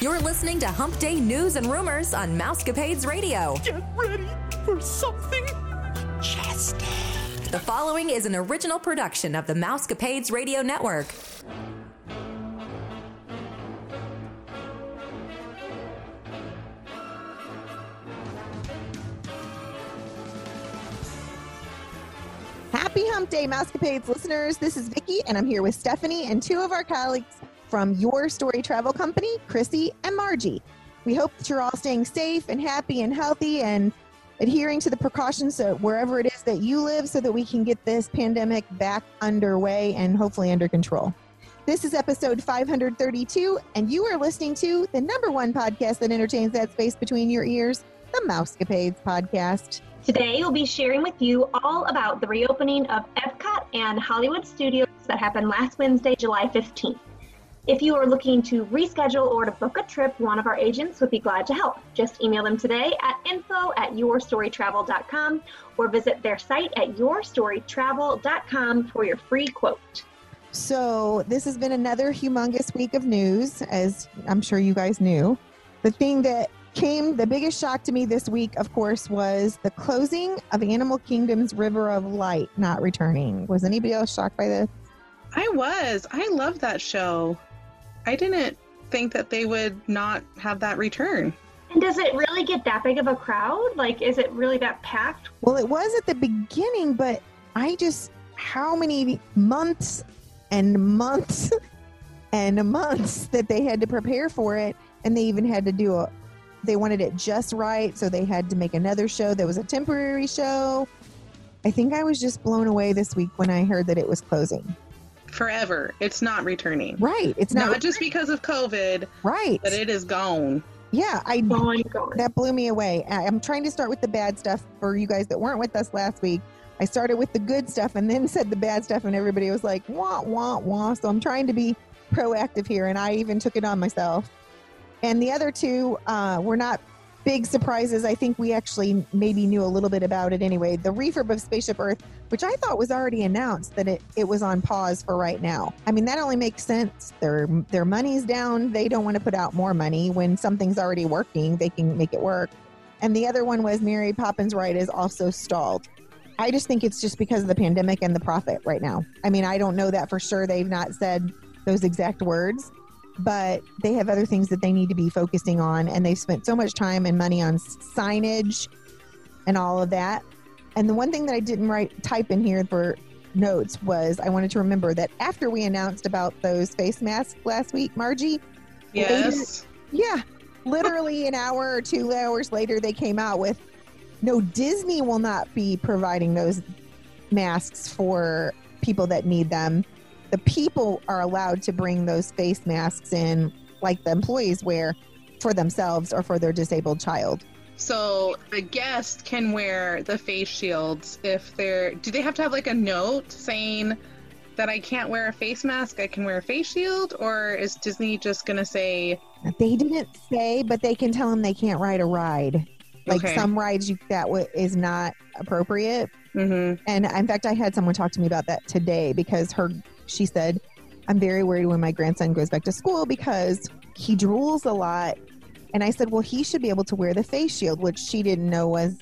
You're listening to Hump Day News and Rumors on Mousecapades Radio. Get ready for something majestic. The following is an original production of the Mousecapades Radio Network. Happy Hump Day, Mousecapades listeners. This is Vicki, and I'm here with Stephanie and two of our colleagues from Your Story Travel Company, Chrissy and Margie. We hope that you're all staying safe and happy and healthy and adhering to the precautions so wherever it is that you live so that we can get this pandemic back underway and hopefully under control. This is episode 532, and you are listening to the number one podcast that entertains that space between your ears, the Mousecapades podcast. Today, we'll be sharing with you all about the reopening of Epcot and Hollywood Studios that happened last Wednesday, July 15th. If you are looking to reschedule or to book a trip, one of our agents would be glad to help. Just email them today at info at yourstorytravel.com or visit their site at yourstorytravel.com for your free quote. So, this has been another humongous week of news, as I'm sure you guys knew. The thing that came, the biggest shock to me this week, of course, was the closing of Animal Kingdom's River of Light not returning. Was anybody else shocked by this? I was. I love that show. I didn't think that they would not have that return. And does it really get that big of a crowd? Like, is it really that packed? Well, it was at the beginning, but I just, how many months and months and months that they had to prepare for it. And they even had to do a, they wanted it just right. So they had to make another show that was a temporary show. I think I was just blown away this week when I heard that it was closing. Forever. It's not returning. Right. It's Not, not, just because of COVID, right. but it is gone. Yeah, I Gone, gone. that blew me away. I- I'm trying to start with the bad stuff for you guys that weren't with us last week. I started with the good stuff and then said the bad stuff, and everybody was like, wah, wah, wah. So I'm trying to be proactive here, and I even took it on myself. And the other two uh, were not big surprises. I think we actually maybe knew a little bit about it anyway. The refurb of Spaceship Earth, which I thought was already announced that it, it was on pause for right now. I mean, that only makes sense. Their their money's down. They don't want to put out more money when something's already working. They can make it work. And the other one was Mary Poppins Ride is also stalled. I just think it's just because of the pandemic and the profit right now. I mean, I don't know that for sure. They've not said those exact words, but they have other things that they need to be focusing on. And they've spent so much time and money on signage and all of that. And the one thing that I didn't write type in here for notes was I wanted to remember that after we announced about those face masks last week, Margie, Yes. yeah, literally an hour or two hours later, they came out with no, Disney will not be providing those masks for people that need them. The people are allowed to bring those face masks in, like the employees wear for themselves or for their disabled child. So the guest can wear the face shields if they're. Do they have to have like a note saying that I can't wear a face mask? I can wear a face shield, or is Disney just gonna say? They didn't say, but they can tell them they can't ride a ride. Like Okay. some rides you, that w- is not appropriate. Mm-hmm. And in fact, I had someone talk to me about that today because her, she said, I'm very worried when my grandson goes back to school because he drools a lot. And I said, well, he should be able to wear the face shield, which she didn't know was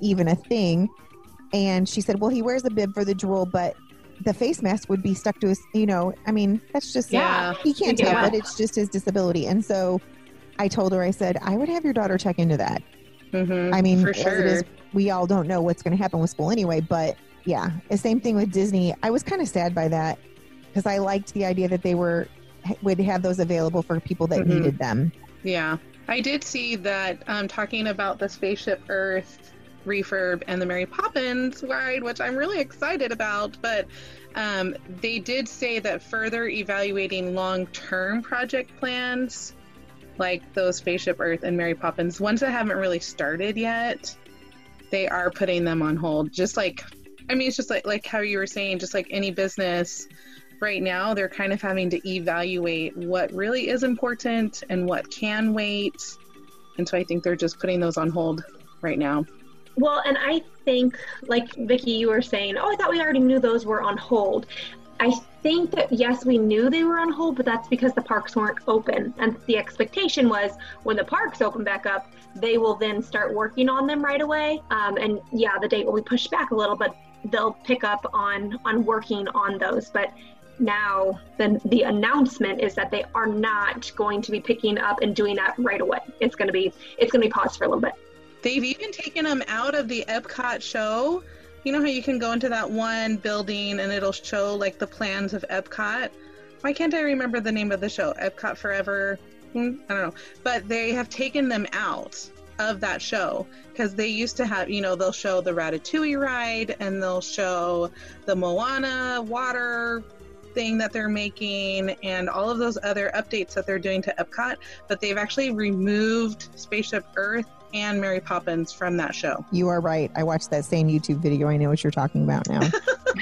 even a thing. And she said, well, he wears a bib for the drool, but the face mask would be stuck to his, you know, I mean, that's just, Yeah. he can't Yeah. help it. It's just his disability. And so I told her, I said, I would have your daughter check into that. Mm-hmm. I mean, as sure. it is, we all don't know what's going to happen with school anyway. But yeah, the same thing with Disney. I was kind of sad by that because I liked the idea that they were would have those available for people that Mhm. needed them. Yeah, I did see that. Um, talking about the Spaceship Earth refurb and the Mary Poppins ride, which I'm really excited about, but um, they did say that further evaluating long-term project plans, like those Spaceship Earth and Mary Poppins, ones that haven't really started yet, they are putting them on hold. Just like, I mean, it's just like like how you were saying, just like any business right now they're kind of having to evaluate what really is important and what can wait and so i think they're just putting those on hold right now Well, and I think, like Vicki, you were saying, oh, I thought we already knew those were on hold. I think that yes, we knew they were on hold, but that's because the parks weren't open. And the expectation was when the parks open back up, they will then start working on them right away. Um, and yeah, the date will be pushed back a little, but they'll pick up on on working on those. But now then the announcement is that they are not going to be picking up and doing that right away. It's going to be it's going to be paused for a little bit. They've even taken them out of the Epcot show. You know how you can go into that one building and it'll show like the plans of Epcot? Why can't I remember the name of the show? Epcot Forever? Hmm, I don't know. But they have taken them out of that show because they used to have, you know, they'll show the Ratatouille ride and they'll show the Moana water thing that they're making and all of those other updates that they're doing to Epcot, but they've actually removed Spaceship Earth and Mary Poppins from that show. You are right. I watched that same YouTube video. I know what you're talking about now.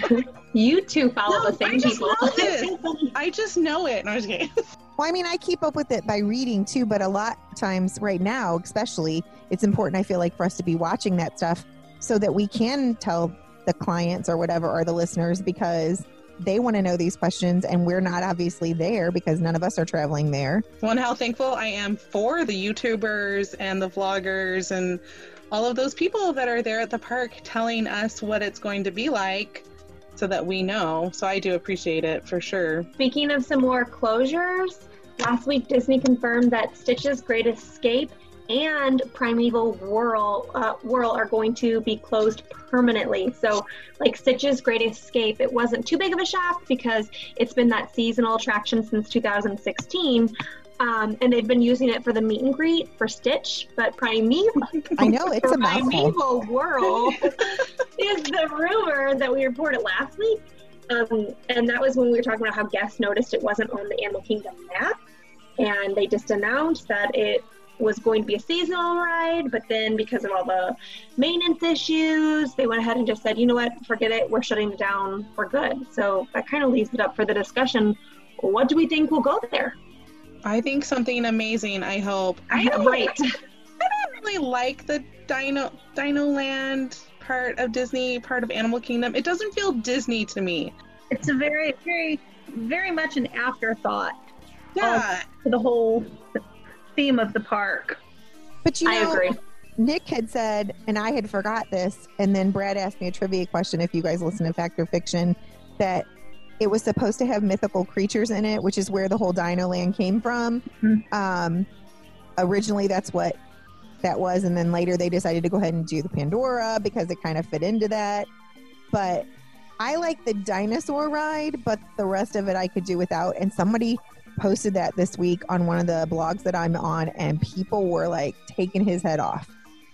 you two follow no, the same I just people. Know it. I just know it. No, I'm just kidding. Well, I mean, I keep up with it by reading too, but a lot of times right now, especially, it's important, I feel like, for us to be watching that stuff so that we can tell the clients or whatever or the listeners because they want to know these questions and we're not obviously there because none of us are traveling there. One, how thankful I am for the YouTubers and the vloggers and all of those people that are there at the park telling us what it's going to be like so that we know. So I do appreciate it for sure. Speaking of some more closures, last week Disney confirmed that Stitch's Great Escape and Primeval Whirl uh, Whirl are going to be closed permanently. So, like Stitch's Great Escape, it wasn't too big of a shock because it's been that seasonal attraction since 2016. Um, and they've been using it for the meet and greet for Stitch, but Primeval. I know it's a. Primeval Whirl is the rumor that we reported last week, um, and that was when we were talking about how guests noticed it wasn't on the Animal Kingdom map, and they just announced that it was going to be a seasonal ride, but then because of all the maintenance issues, they went ahead and just said, you know what, forget it, we're shutting it down, we're good. So that kind of leaves it up for the discussion. What do we think will go there? I think something amazing. I hope. I, right. I don't really like the Dino Dino Land part of Disney, part of Animal Kingdom. It doesn't feel Disney to me. It's a very, very, very much an afterthought. Yeah. To the whole theme of the park. But you know, I agree. Nick had said, and I had forgot this, and then Brad asked me a trivia question. If you guys listen to Fact or Fiction, that it was supposed to have mythical creatures in it, which is where the whole Dino Land came from. Mm-hmm. Um, originally, that's what that was, and then later they decided to go ahead and do the Pandora because it kind of fit into that. But I like the dinosaur ride, but the rest of it I could do without. And somebody posted that this week on one of the blogs that I'm on, and people were like taking his head off.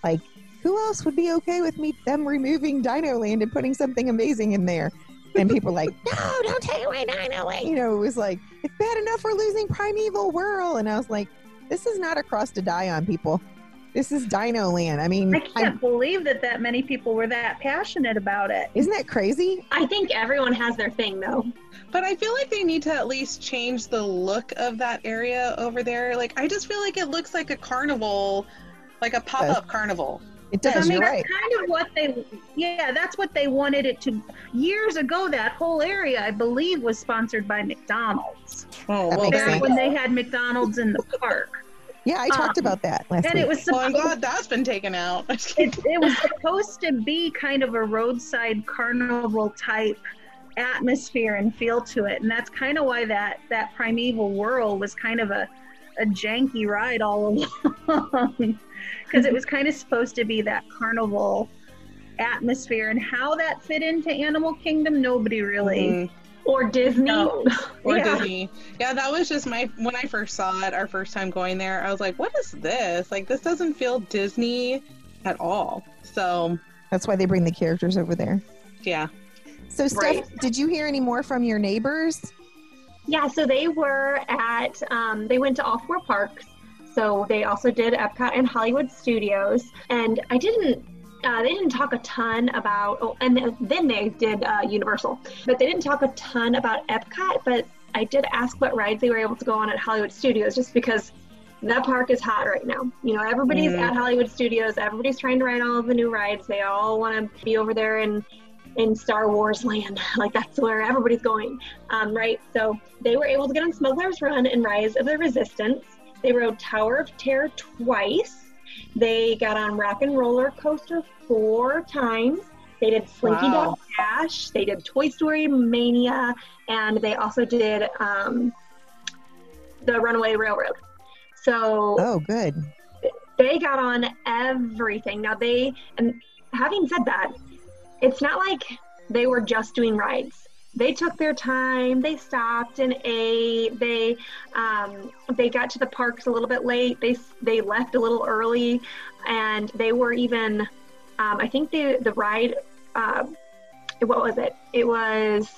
Like, who else would be okay with me them removing Dino Land and putting something amazing in there? And people like, no, don't take away Dino Land. You know, it was like, it's bad enough we're losing Primeval Whirl. And I was like, this is not a cross to die on, people. This is Dino Land. I mean, I can't I, believe that that many people were that passionate about it. Isn't that crazy? I think everyone has their thing, though. But I feel like they need to at least change the look of that area over there. Like, I just feel like it looks like a carnival, like a pop up carnival. It does. I mean, you're that's right. kind of what they, yeah, that's what they wanted it to. Years ago, that whole area, I believe, was sponsored by McDonald's. Oh, well, Back when they had McDonald's in the park. Yeah, I talked Um, about that last And week. it was Well, I'm glad that's been taken out. it, it was supposed to be kind of a roadside carnival type atmosphere and feel to it and that's kind of why that that primeval whirl was kind of a a janky ride all along because it was kind of supposed to be that carnival atmosphere and how that fit into animal kingdom nobody really Mhm. Or Disney. knows or Yeah. Disney. Yeah, that was just my when I first saw it, our first time going there. I was like, "What is this? Like, this doesn't feel Disney at all." So, That's why they bring the characters over there. yeah, So, Steph, Right. did you hear any more from your neighbors? Yeah, so they were at, um, they went to all four parks. So they also did Epcot and Hollywood Studios. And I didn't, uh, they didn't talk a ton about, oh, and then- then they did uh, Universal. But they didn't talk a ton about Epcot. But I did ask what rides they were able to go on at Hollywood Studios just because that park is hot right now. You know, everybody's Mhm. at Hollywood Studios, everybody's trying to ride all of the new rides. They all want to be over there and in Star Wars land. Like that's where everybody's going, um, right? So they were able to get on Smuggler's Run and Rise of the Resistance. They rode Tower of Terror twice. They got on Rock and Roller Coaster four times. They did Slinky Wow. Dog Dash. They did Toy Story Mania, and they also did um, the Runaway Railroad. So Oh, good. they got on everything. Now they and having said that, it's not like they were just doing rides. They took their time. They stopped and ate. They um, they got to the parks a little bit late. They they left a little early, and they were even. Um, I think the the ride. Uh, what was it? It was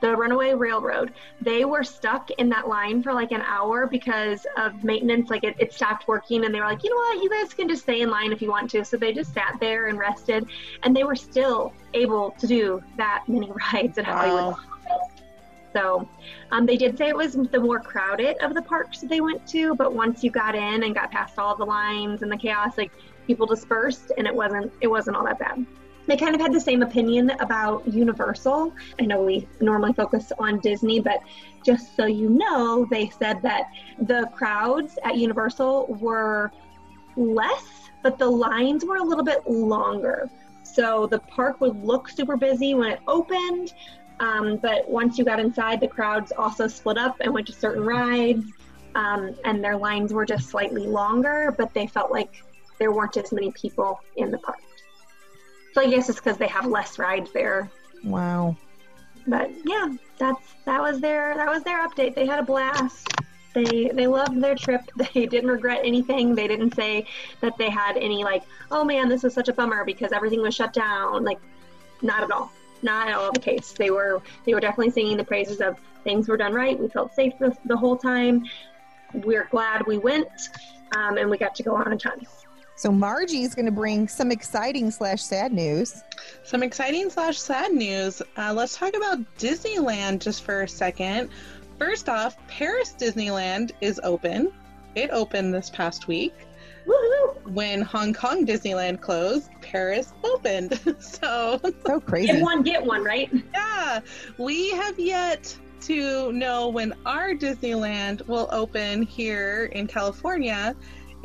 the Runaway Railroad. They were stuck in that line for like an hour because of maintenance. Like it, it stopped working, and they were like, you know what, you guys can just stay in line if you want to. So they just sat there and rested, and they were still able to do that many rides at Hollywood. So um, they did say it was the more crowded of the parks that they went to, but once you got in and got past all the lines and the chaos, like people dispersed, and it wasn't it wasn't all that bad. They kind of had the same opinion about Universal. I know we normally focus on Disney, but just so you know, they said that the crowds at Universal were less, but the lines were a little bit longer. So the park would look super busy when it opened, um, but once you got inside, the crowds also split up and went to certain rides, um, and their lines were just slightly longer, but they felt like there weren't as many people in the park. So I guess it's because they have less rides there. Wow. But yeah, that's that was their that was their update. They had a blast. They they loved their trip. They didn't regret anything. They didn't say that they had any like, oh man, this was such a bummer because everything was shut down. Like, not at all. Not at all the case. They were they were definitely singing the praises of things were done right. We felt safe the, the whole time. We're glad we went, um, and we got to go on a ton. So Margie's going to bring some exciting slash sad news. Some exciting slash sad news. Uh, let's talk about Disneyland just for a second. First off, Paris Disneyland is open. It opened this past week. Woohoo! When Hong Kong Disneyland closed, Paris opened. so, So crazy. Get one, get one, right? yeah, we have yet to know when our Disneyland will open here in California.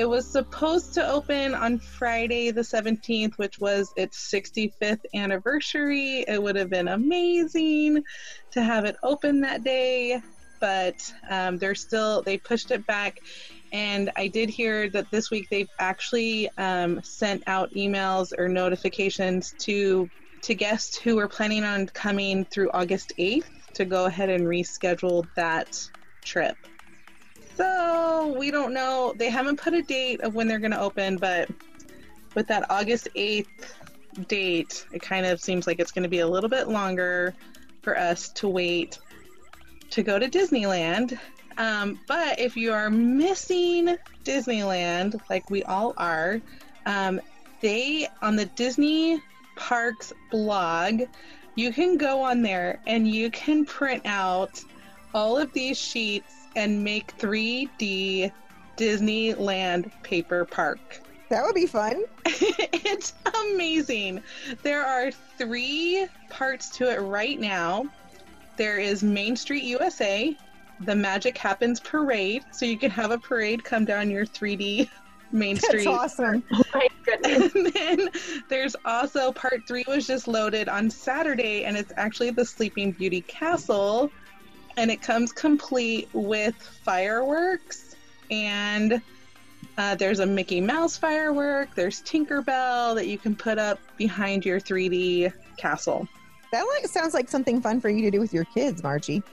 It was supposed to open on Friday the 17th, which was its 65th anniversary. It would have been amazing to have it open that day, but um, they're still, they pushed it back. And I did hear that this week they've actually um, sent out emails or notifications to to guests who were planning on coming through August 8th to go ahead and reschedule that trip. So we don't know. They haven't put a date of when they're going to open, but with that August 8th date, it kind of seems like it's going to be a little bit longer for us to wait to go to Disneyland. Um, but if you are missing Disneyland, like we all are, um, they on the Disney Parks blog, you can go on there and you can print out all of these sheets and make 3D Disneyland paper park. That would be fun. it's amazing. There are three parts to it right now. There is Main Street USA, the Magic Happens Parade, so you can have a parade come down your 3D Main Street. That's Street. awesome. Oh my goodness. And then there's also part three was just loaded on Saturday, and it's actually the Sleeping Beauty Castle, and it comes complete with fireworks and. Uh, there's a Mickey Mouse firework. There's Tinkerbell that you can put up behind your 3D castle. That like sounds like something fun for you to do with your kids, Margie.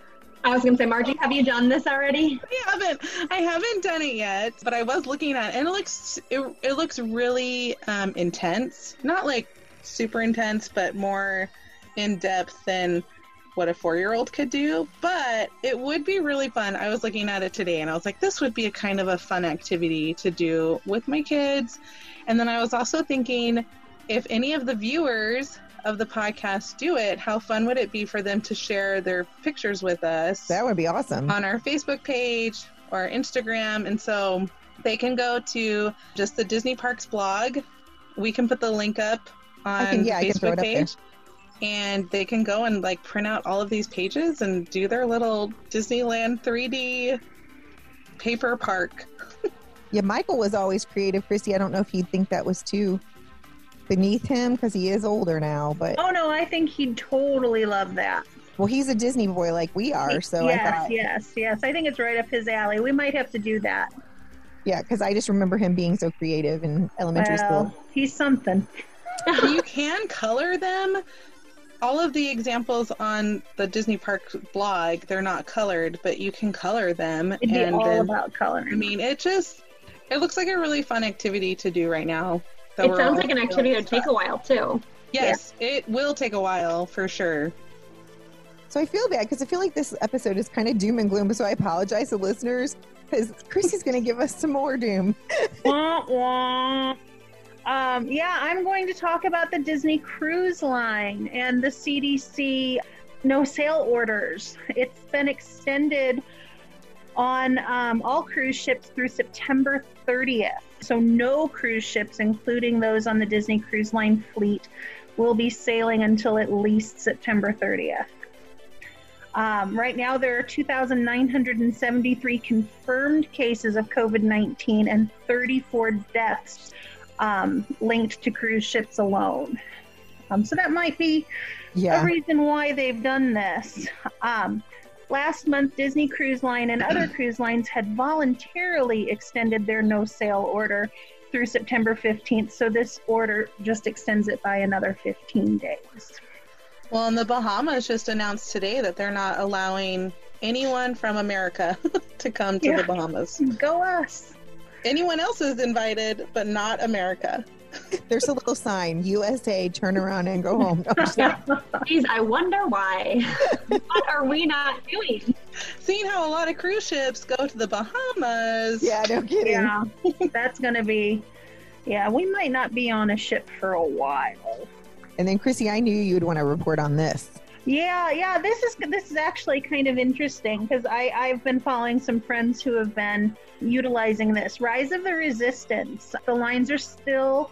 I was gonna say, Margie, have you done this already? I haven't, I haven't done it yet, but I was looking at, it and it looks, it, it looks really um, intense. Not like super intense, but more in depth than what a four-year-old could do. But it would be really fun. I was looking at it today, and I was like, this would be a kind of a fun activity to do with my kids. And then I was also thinking, if any of the viewers of the podcast do it, how fun would it be for them to share their pictures with us? That would be awesome. on our Facebook page or Instagram. And so they can go to just the Disney Parks blog. We can put the link up on can- yeah, I the can throw Facebook it up there. page. And they can go and like print out all of these pages and do their little Disneyland 3D paper park. Yeah, Michael was always creative, Chrissy. I don't know if you'd think that was too beneath him because he is older now, but Oh no, I think he'd totally love that. well, he's a Disney boy like we are. So I yes, thought, yes, yes. I think it's right up his alley. We might have to do that. yeah, because I just remember him being so creative in elementary Well, school. he's something. you can color them. All of the examples on the Disney Park blog, they're not colored, but you can color them. It'd be and all then, about coloring. I mean, it just it looks like a really fun activity to do right now. that It sounds like an activity that would take a while too. Yes, it will take a while for sure. So I feel bad because I feel like this episode is kind of doom and gloom. So I apologize to listeners because Chrissy's going to give us some more doom. Um, yeah, I'm going to talk about the Disney Cruise Line and the CDC no sale orders. It's been extended on um, all cruise ships through September 30th. So, no cruise ships, including those on the Disney Cruise Line fleet, will be sailing until at least September 30th. Um, right now, there are 2,973 confirmed cases of COVID 19 and 34 deaths um, linked to cruise ships alone. Um, so that might be Yeah. a reason why they've done this. Um, last month, Disney Cruise Line and other cruise lines had voluntarily extended their no sale order through September 15th. So this order just extends it by another 15 days. Well, and the Bahamas just announced today that they're not allowing anyone from America to come to Yeah. the Bahamas. Go us. Anyone else is invited, but not America. There's a little sign USA, turn around and go home. No, I'm just kidding. Geez, I wonder why. what are we not doing? Seeing how a lot of cruise ships go to the Bahamas. yeah, no kidding. Yeah, that's going to be. Yeah, we might not be on a ship for a while. And then, Chrissy, I knew you'd want to report on this. Yeah, yeah. This is this is actually kind of interesting because I I've been following some friends who have been utilizing this. Rise of the Resistance. The lines are still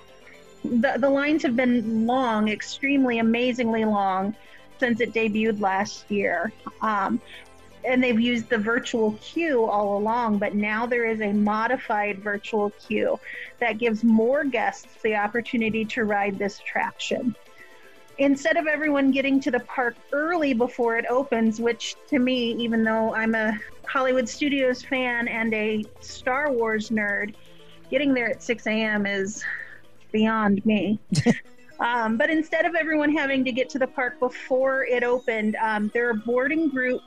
the the lines have been long, extremely amazingly long since it debuted last year. Um, and they've used the virtual queue all along, but now there is a modified virtual queue that gives more guests the opportunity to ride this attraction instead of everyone getting to the park early before it opens, which to me, even though I'm a Hollywood Studios fan and a Star Wars nerd, getting there at 6 a.m. is beyond me. um, but instead of everyone having to get to the park before it opened, um, there are boarding group.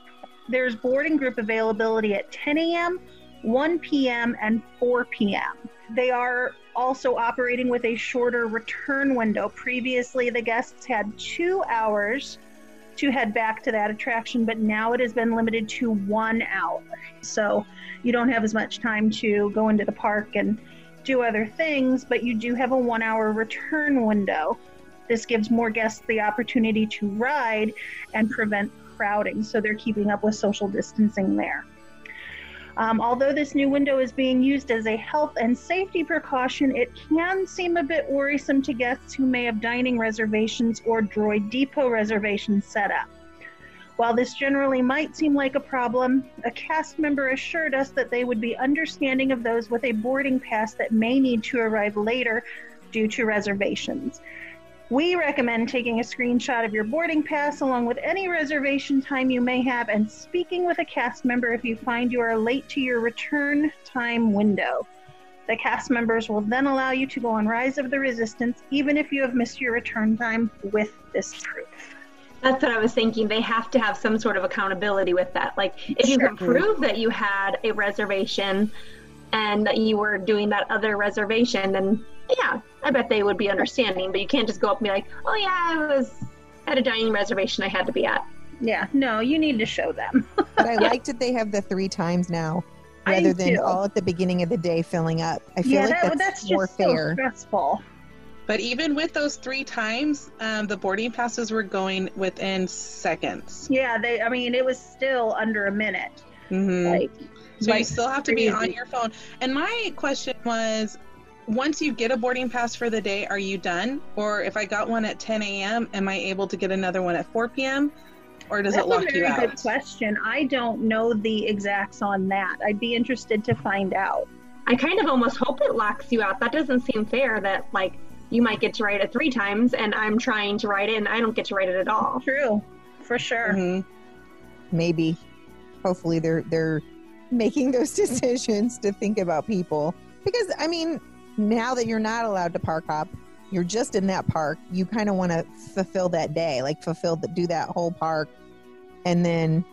There's boarding group availability at 10 a.m., 1 p.m., and 4 p.m. They are also operating with a shorter return window. Previously, the guests had two hours to head back to that attraction, but now it has been limited to one hour. So you don't have as much time to go into the park and do other things, but you do have a one hour return window. This gives more guests the opportunity to ride and prevent crowding, so they're keeping up with social distancing there. Um, although this new window is being used as a health and safety precaution, it can seem a bit worrisome to guests who may have dining reservations or Droid Depot reservations set up. While this generally might seem like a problem, a cast member assured us that they would be understanding of those with a boarding pass that may need to arrive later due to reservations. We recommend taking a screenshot of your boarding pass along with any reservation time you may have and speaking with a cast member if you find you are late to your return time window. The cast members will then allow you to go on Rise of the Resistance even if you have missed your return time with this proof. That's what I was thinking. They have to have some sort of accountability with that. Like, if you can prove that you had a reservation and that you were doing that other reservation, then yeah, I bet they would be understanding. But you can't just go up and be like, oh, yeah, I was at a dining reservation I had to be at. Yeah, no, you need to show them. But I like that they have the three times now I rather than do. all at the beginning of the day filling up. I feel yeah, like that, that's, that's more just so fair. stressful. But even with those three times, um, the boarding passes were going within seconds. Yeah, they. I mean, it was still under a minute. hmm Like, So you still have to be on your phone. And my question was, once you get a boarding pass for the day, are you done? Or if I got one at 10 a.m., am I able to get another one at 4 p.m.? Or does That's it lock a very you out? good question. I don't know the exacts on that. I'd be interested to find out. I kind of almost hope it locks you out. That doesn't seem fair that like you might get to write it three times and I'm trying to write it and I don't get to write it at all. True, for sure. Mhm. maybe hopefully they're they're making those decisions to think about people because i mean now that you're not allowed to park hop you're just in that park you kind of want to fulfill that day like fulfill the, do that whole park and then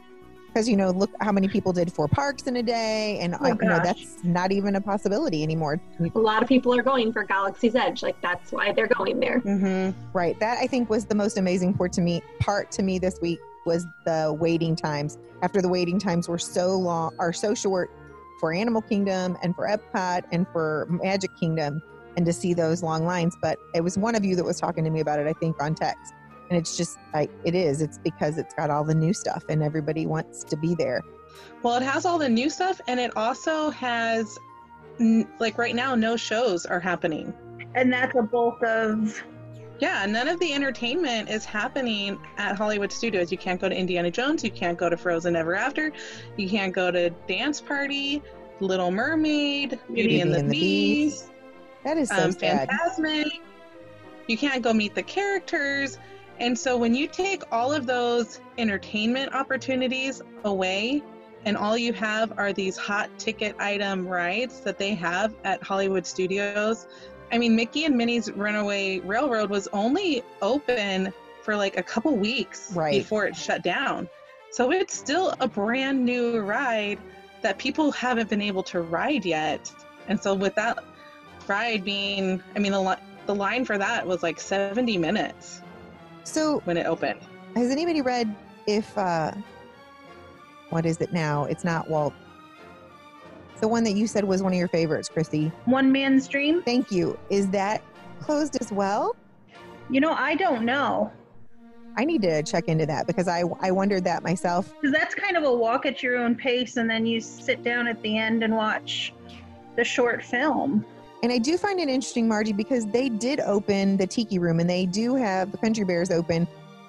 because you know look how many people did four parks in a day and Oh, you know that's not even a possibility anymore A lot of people are going for Galaxy's Edge. Like that's why they're going there. Mhm. Right. That I think was the most amazing part to me part to me this week was the waiting times. After the waiting times were so long are so short for Animal Kingdom and for Epcot and for Magic Kingdom and to see those long lines. But it was one of you that was talking to me about it, I think, on text. And it's just like it is. It's because it's got all the new stuff and everybody wants to be there. Well, it has all the new stuff, and it also has, like right now, no shows are happening. And that's a bulk of Yeah, none of the entertainment is happening at Hollywood Studios. You can't go to Indiana Jones. You can't go to Frozen Ever After. You can't go to Dance Party, Little Mermaid, Beauty, and the, Beast, That is so um, sad. Fantasmic. You can't go meet the characters. And so when you take all of those entertainment opportunities away, and all you have are these hot ticket item rides that they have at Hollywood Studios. I mean, Mickey and Minnie's Runaway Railroad was only open for like a couple weeks Right. before it shut down. So it's still a brand new ride that people haven't been able to ride yet. And so with that ride being, I mean, the, li- the line for that was like 70 minutes So when it opened. has anybody read if uh what is it now? It's not Walt. The one that you said was one of your favorites, Chrissy. one man's dream. Thank you. Is that closed as well? You know, I don't know. I need to check into that because I I wondered that myself. Because that's kind of a walk at your own pace, and then you sit down at the end and watch the short film. And I do find it interesting, Margie, because they did open the Tiki Room and they do have the Country Bears open.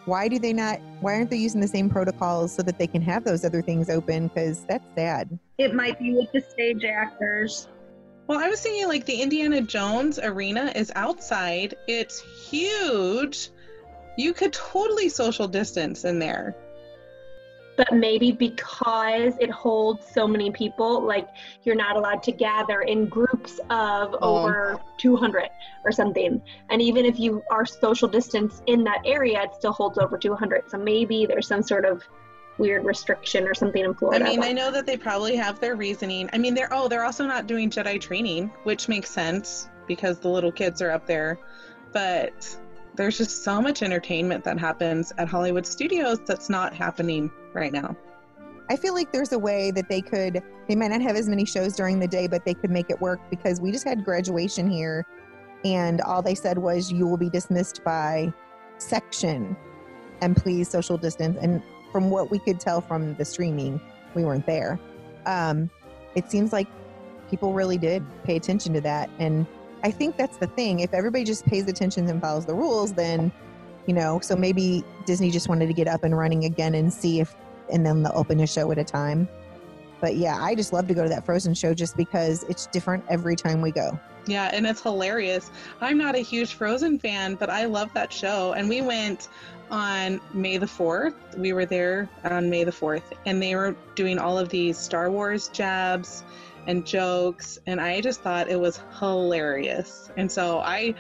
Why do they not? Why aren't they using the same protocols so that they can have those other things open? Because that's sad. It might be with the stage actors. Well, I was thinking like the Indiana Jones arena is outside. It's huge. You could totally social distance in there. But maybe because it holds so many people, like you're not allowed to gather in groups of Oh. over 200 or something. And even if you are social distance in that area, it still holds over 200. So maybe there's some sort of weird restriction or something in Florida. I mean, I know that they probably have their reasoning. I mean, they're oh, they're also not doing Jedi training, which makes sense because the little kids are up there. But there's just so much entertainment that happens at Hollywood Studios that's not happening right now. I feel like there's a way that they could, they might not have as many shows during the day, but they could make it work because we just had graduation here and all they said was you will be dismissed by section and please social distance. And from what we could tell from the streaming, we weren't there. Um, it seems like people really did pay attention to that. And I think that's the thing. If everybody just pays attention and follows the rules, then, you know, so maybe Disney just wanted to get up and running again and see if and then they'll open a show at a time. But yeah, I just love to go to that Frozen show just because it's different every time we go. Yeah, and it's hilarious. I'm not a huge Frozen fan, but I love that show. And we went on May the 4th. We were there on May the 4th, and they were doing all of these Star Wars jabs and jokes, and I just thought it was hilarious. And so I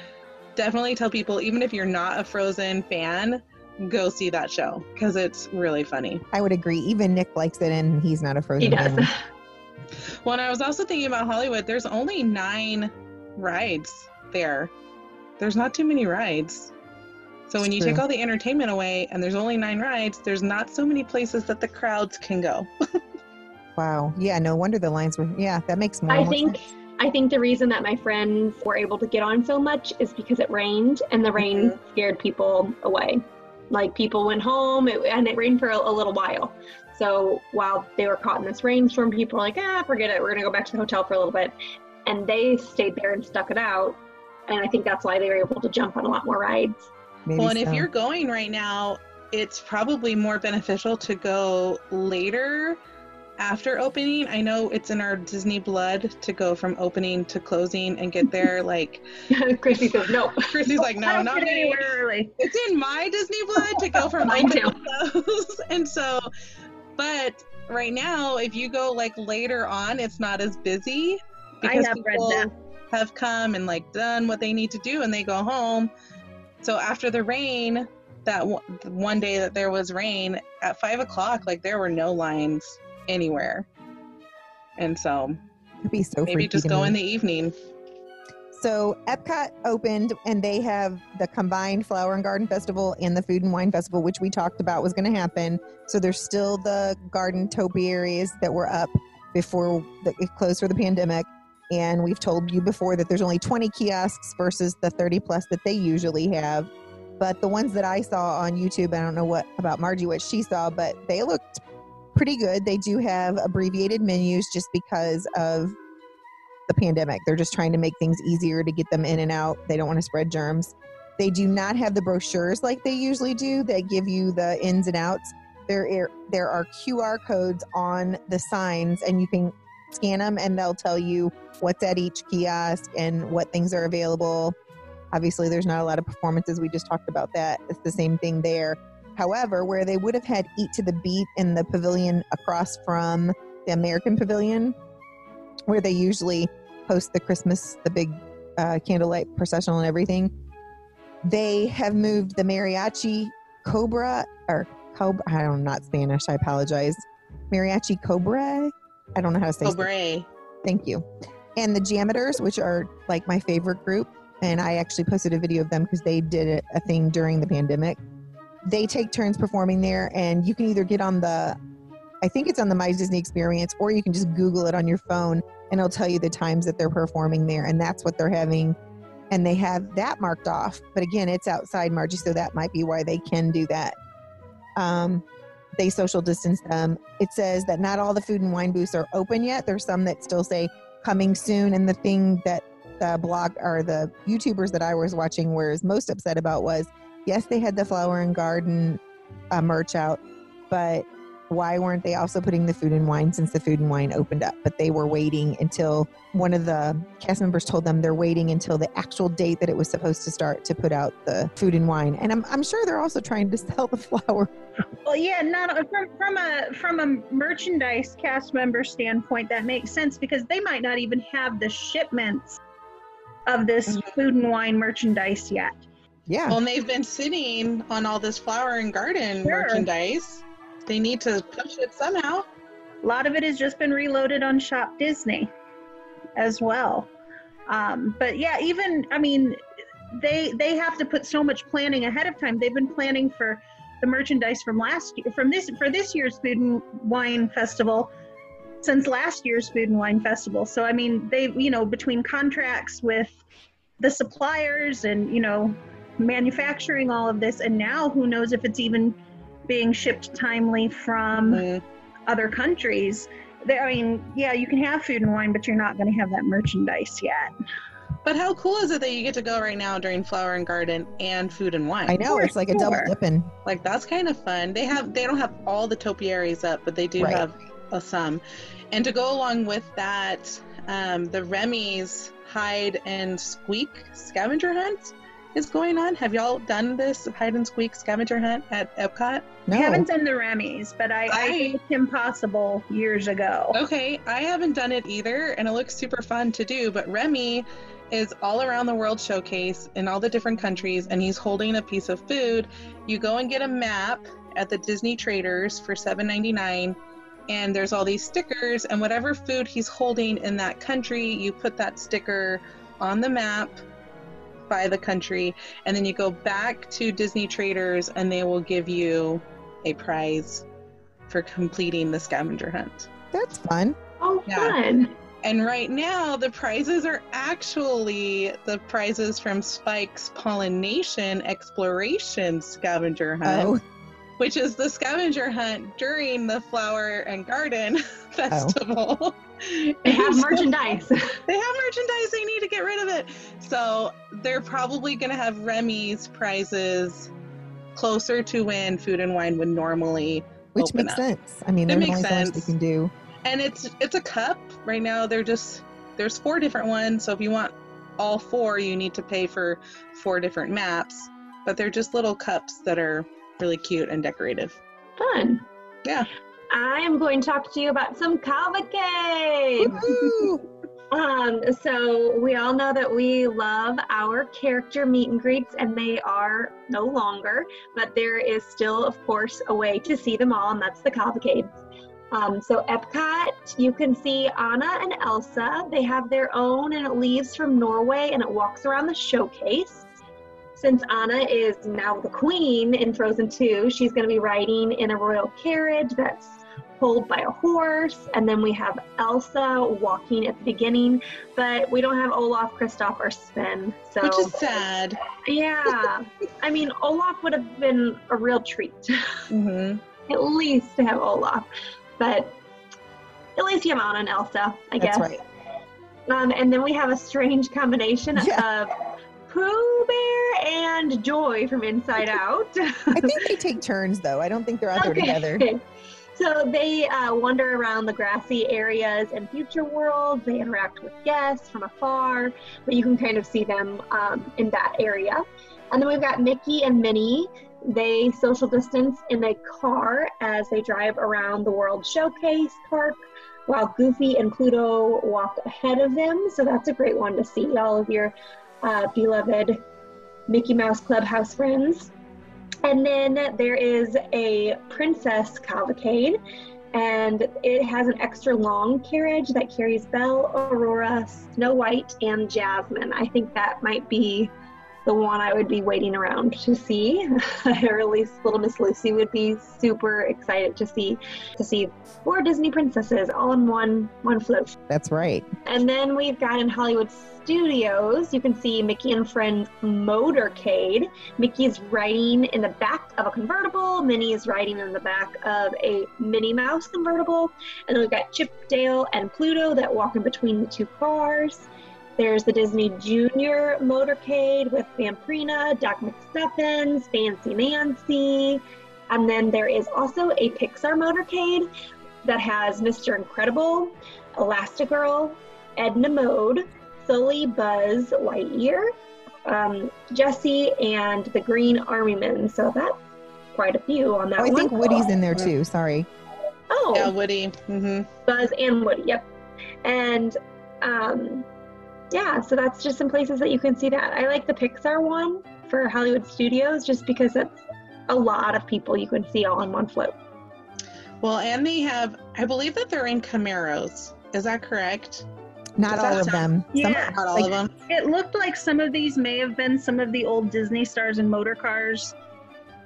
definitely tell people, even if you're not a Frozen fan, go see that show because it's really funny. I would agree. Even Nick likes it, and he's not a Frozen he does. fan. Well, and I was also thinking about Hollywood. There's only nine rides there. There's not too many rides. So when It's you take all the entertainment away and there's only nine rides, there's not so many places that the crowds can go. Wow. Yeah. No wonder the lines were. Yeah, that makes more. I more think sense. I think the reason that my friends were able to get on so much is because it rained and the rain scared people away. Like people went home it, and it rained for a, a little while. So while they were caught in this rainstorm, people were like, ah, forget it. We're going to go back to the hotel for a little bit. and they stayed there and stuck it out. And I think that's why they were able to jump on a lot more rides. Maybe well, and if you're going right now, it's probably more beneficial to go later after opening. I know it's in our Disney blood to go from opening to closing and get there. Like Chrissy says no. Chrissy's like, no, don't me. anywhere early. It's in my Disney blood to go from opening to close. and so, but right now, if you go like later on, it's not as busy I have read people that. have come and like done what they need to do and they go home. So after the rain, that one day that there was rain at five o'clock, like there were no lines anywhere. And so It'd be so maybe just go me. in the evening. So Epcot opened and they have the combined Flower and Garden Festival and the Food and Wine Festival, which we talked about was going to happen. So there's still the garden topiaries that were up before the, it closed for the pandemic. And we've told you before that there's only 20 kiosks versus the 30 plus that they usually have. But the ones that I saw on YouTube, I don't know what about Margie, what she saw, but they looked pretty good. They do have abbreviated menus just because of the pandemic. They're just trying to make things easier to get them in and out. They don't want to spread germs. They do not have the brochures like they usually do that give you the ins and outs. There there are QR codes on the signs, and you can scan them, and they'll tell you what's at each kiosk and what things are available. Obviously, there's not a lot of performances. We just talked about that. It's the same thing there. However, where they would have had Eat to the Beat in the pavilion across from the American Pavilion, where they usually host the Christmas, the big uh, candlelight processional and everything, they have moved the Mariachi Cobra or Cobra. I don't know, not Spanish. I apologize. Mariachi Cobra. I don't know how to say. It. Thank you. And the JAMMitors, which are like my favorite group, and I actually posted a video of them because they did a thing during the pandemic. They take turns performing there, and you can either get on the, I think it's on the My Disney Experience, or you can just Google it on your phone, and it'll tell you the times that they're performing there, and that's what they're having. And they have that marked off, but again, it's outside Margie, so that might be why they can do that. Um, they social distance them. It says that not all the food and wine booths are open yet. There's some that still say coming soon. And the thing that the blog or the YouTubers that I was watching was most upset about was yes, they had the flower and garden uh, merch out, but why weren't they also putting the food and wine since the food and wine opened up? But they were waiting until one of the cast members told them they're waiting until the actual date that it was supposed to start to put out the food and wine. And I'm, I'm sure they're also trying to sell the flower. Well, yeah, not from from a from a merchandise cast member standpoint, that makes sense because they might not even have the shipments of this Mhm. food and wine merchandise yet. Yeah. Well, and they've been sitting on all this flower and garden Sure. merchandise. They need to push it somehow. A lot of it has just been reloaded on Shop Disney as well. Um, but yeah, even I mean, they they have to put so much planning ahead of time. They've been planning for the merchandise from last year, from this for this year's Food and Wine Festival since last year's Food and Wine Festival. So I mean, they you know between contracts with the suppliers and you know manufacturing all of this, and now who knows if it's even being shipped timely from Mm. other countries. There, I mean, yeah, you can have food and wine, but you're not going to have that merchandise yet. But how cool is it that you get to go right now during flower and garden and food and wine? I know For it's like a double dipping. Like that's kind of fun. They have they don't have all the topiaries up, but they do Right. have uh, some. And to go along with that, um, the Remy's hide and squeak scavenger hunt is going on. Have y'all done this hide and squeak scavenger hunt at Epcot? No. I haven't done the Remy's, but I, I, I- did it Impossible years ago. Okay, I haven't done it either, and it looks super fun to do. But Remy is all around the world showcase in all the different countries, and he's holding a piece of food. You go and get a map at the Disney Traders for $7.99, and there's all these stickers, and whatever food he's holding in that country, you put that sticker on the map by the country, and then you go back to Disney Traders, and they will give you a prize for completing the scavenger hunt. That's fun. Oh, Yeah. fun. And right now, the prizes are actually the prizes from Spike's Pollination Exploration Scavenger oh. Hunt. Oh, which is the scavenger hunt during the flower and garden festival. They have And so- merchandise. they have merchandise they need to get rid of it so they're probably going to have remy's prizes closer to when food and wine would normally Which open makes up. sense. I mean, It there's makes only so much they can do. and it's it's a cup right now they're just there's four different ones so if you want all four you need to pay for four different maps but they're just little cups that are really cute and decorative Fun. Yeah. I am going to talk to you about some cavalcades. Woohoo! Um, so we all know that we love our character meet and greets, and they are no longer, but there is still, of course, a way to see them all, and that's the cavalcades. Um, so Epcot, you can see Anna and Elsa. They have their own, and it leaves from Norway and it walks around the showcase. Since Anna is now the queen in Frozen 2, she's going to be riding in a royal carriage that's pulled by a horse. And then we have Elsa walking at the beginning, but we don't have Olaf, Kristoff, or Sven. So, which is sad yeah. I mean, Olaf would have been a real treat, Mm-hmm. at least to have Olaf. But at least you have Anna and Elsa, I That's guess. right. Um, and then we have a strange combination Yeah. of Pooh Bear and Joy from Inside Out. I think they take turns, though. I don't think they're out there together. So they uh, wander around the grassy areas and future worlds. They interact with guests from afar, but you can kind of see them um, in that area. And then we've got Mickey and Minnie. They social distance in a car as they drive around the World Showcase Park, while Goofy and Pluto walk ahead of them. So that's a great one to see all of your uh, beloved Mickey Mouse Clubhouse friends. And then there is a princess cavalcade, and it has an extra long carriage that carries Belle, Aurora, Snow White, and Jasmine. I think that might be the one I would be waiting around to see, or at least Little Miss Lucy would be super excited to see to see four Disney princesses all in one one float. That's right. And then we've got in Hollywood Studios, you can see Mickey and Friends Motorcade. Mickey's riding in the back of a convertible, Minnie is riding in the back of a Minnie Mouse convertible. And then we've got Chip, Dale, and Pluto that walk in between the two cars. There's the Disney Junior Motorcade with Vampirina, Doc McStuffins, Fancy Nancy. And then there is also a Pixar motorcade that has Mr. Incredible, Elastigirl, Edna Mode, Sully, Buzz, Lightyear, um, Jesse, and the Green Army Men. So that's quite a few on that Oh, I one. think Woody's in there too. Sorry. Oh, yeah woody Mm-hmm. Buzz and Woody. Yep. And um, yeah, so that's just some places that you can see that. I like the Pixar one for Hollywood Studios just because it's a lot of people you can see all on one float. well and they have i believe that they're in camaros is that correct Not Does all of sound- them. Some- Yeah. not all Like- of them It looked like some of these may have been some of the old Disney stars and motor cars,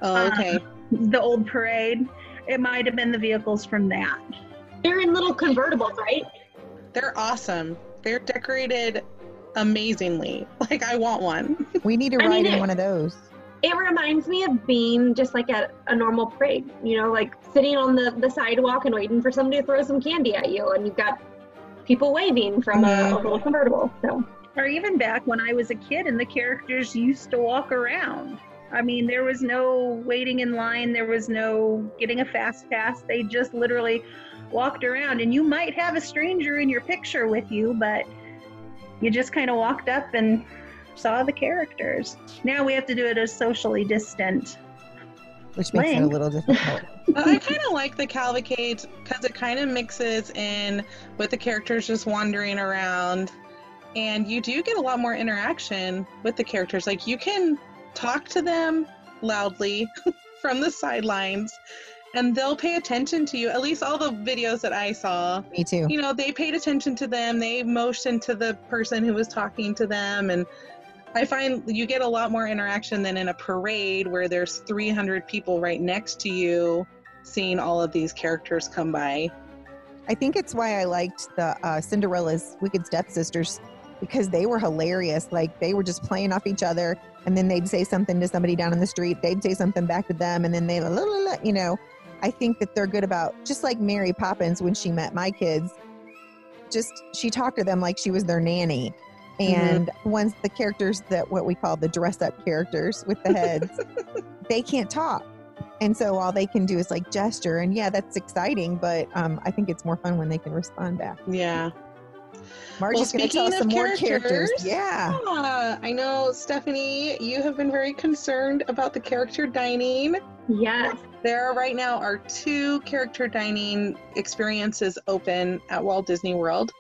oh um, okay the old parade. It might have been the vehicles from that. They're in little convertibles, right? They're awesome. They're decorated amazingly. Like I want one. we need to I ride mean, in it- one of those. It reminds me of being just like at a normal parade, you know, like sitting on the, the sidewalk and waiting for somebody to throw some candy at you, and you've got people waving from a, a little convertible. So, Or even back when I was a kid and the characters used to walk around. I mean, there was no waiting in line, there was no getting a fast pass. They just literally walked around. And you might have a stranger in your picture with you, but you just kind of walked up and saw the characters. Now we have to do it as socially distant. which makes it a little difficult. I kind of like the cavalcades because it kind of mixes in with the characters just wandering around, and you do get a lot more interaction with the characters. Like you can talk to them loudly from the sidelines, and they'll pay attention to you. At least all the videos that I saw, Me too. you know, they paid attention to them. They motioned to the person who was talking to them, and I find you get a lot more interaction than in a parade where there's 300 people right next to you seeing all of these characters come by. I think it's why I liked the uh, Cinderella's Wicked Stepsisters because they were hilarious. Like they were just playing off each other, and then they'd say something to somebody down in the street. They'd say something back to them, and then they, la, la, la, you know. I think that they're good about just like Mary Poppins when she met my kids. Just she talked to them like she was their nanny, and once the characters that what we call the dress up characters with the heads, they can't talk. And so all they can do is like gesture, and yeah, that's exciting. But um, I think it's more fun when they can respond back. Yeah. Margie's going to tell us some more characters. Yeah. Yeah, I know, Stephanie, you have been very concerned about the character dining. Yes. There right now are two character dining experiences open at Walt Disney World.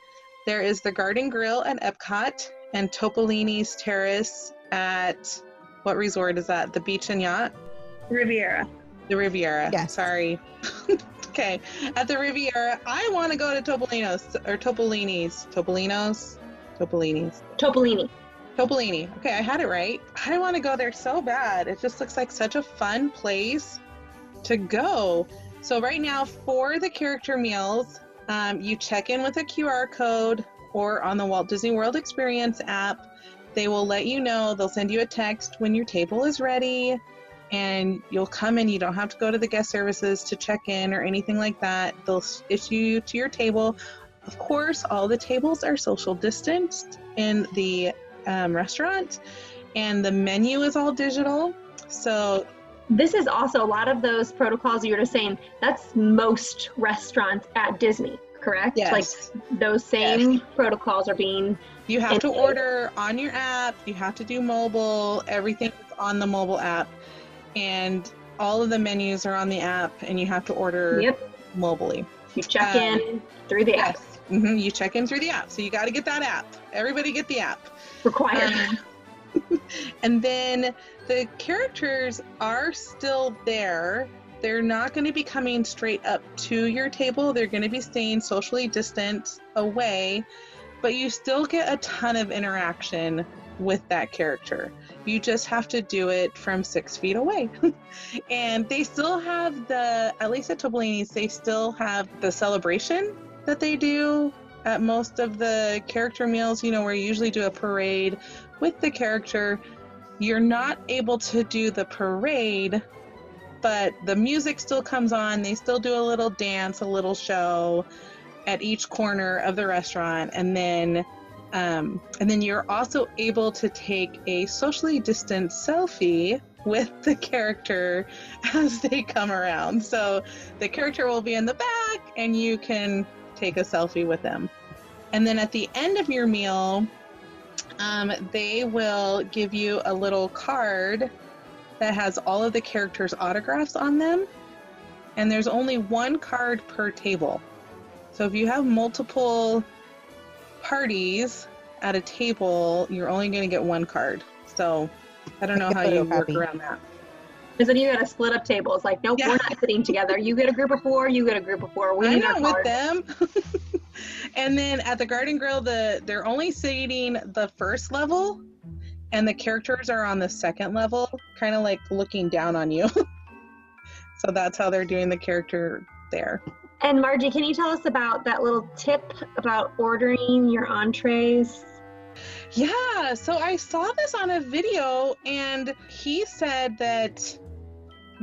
There is the Garden Grill at Epcot and Topolini's Terrace at what resort is that? The Beach and Yacht? Riviera. The Riviera. Yes. Sorry. okay. At the Riviera, I want to go to Topolino's or Topolini's. Topolino's? Topolini's. Topolini. Topolini. Okay, I had it right. I want to go there so bad. It just looks like such a fun place to go. So right now, for the character meals, um, you check in with a QR code or on the Walt Disney World Experience app. They will let you know. They'll send you a text when your table is ready, and you'll come in. You don't have to go to the guest services to check in or anything like that. They'll issue you to your table. Of course, all the tables are social distanced in the um, restaurant, and the menu is all digital. So This is also a lot of those protocols you were just saying. That's most restaurants at Disney, correct? Yes. Like those same protocols are being. you have to order on your app. You have to do mobile. Everything's on the mobile app, and all of the menus are on the app, and you have to order Yep. mobily. You check Um, in through the app. Yes. hmm You check in through the app, so you got to get that app. Everybody get the app. Required. Um, and then the characters are still there. They're not going to be coming straight up to your table. They're going to be staying socially distant away, but you still get a ton of interaction with that character. You just have to do it from six feet away. and they still have the, at least at Topolini's, they still have the celebration that they do at most of the character meals, you know, where you usually do a parade with the character. You're not able to do the parade, but the music still comes on. They still do a little dance, a little show at each corner of the restaurant, and then um, and then you're also able to take a socially distanced selfie with the character as they come around. So the character will be in the back, and you can take a selfie with them. And then at the end of your meal, um, they will give you a little card that has all of the characters' autographs on them. And there's only one card per table. So if you have multiple parties at a table, you're only going to get one card. So I don't know how you work Photocopy. around that. Because then you got to split up tables. Like, nope, Yeah. we're not sitting together. You get a group of four. You get a group of four. We I need know our with them. and then at the Garden Grill, the they're only seating the first level, and the characters are on the second level, kind of like looking down on you. so that's how they're doing the character there. And Margie, can you tell us about that little tip about ordering your entrees? Yeah, so I saw this on a video, and he said that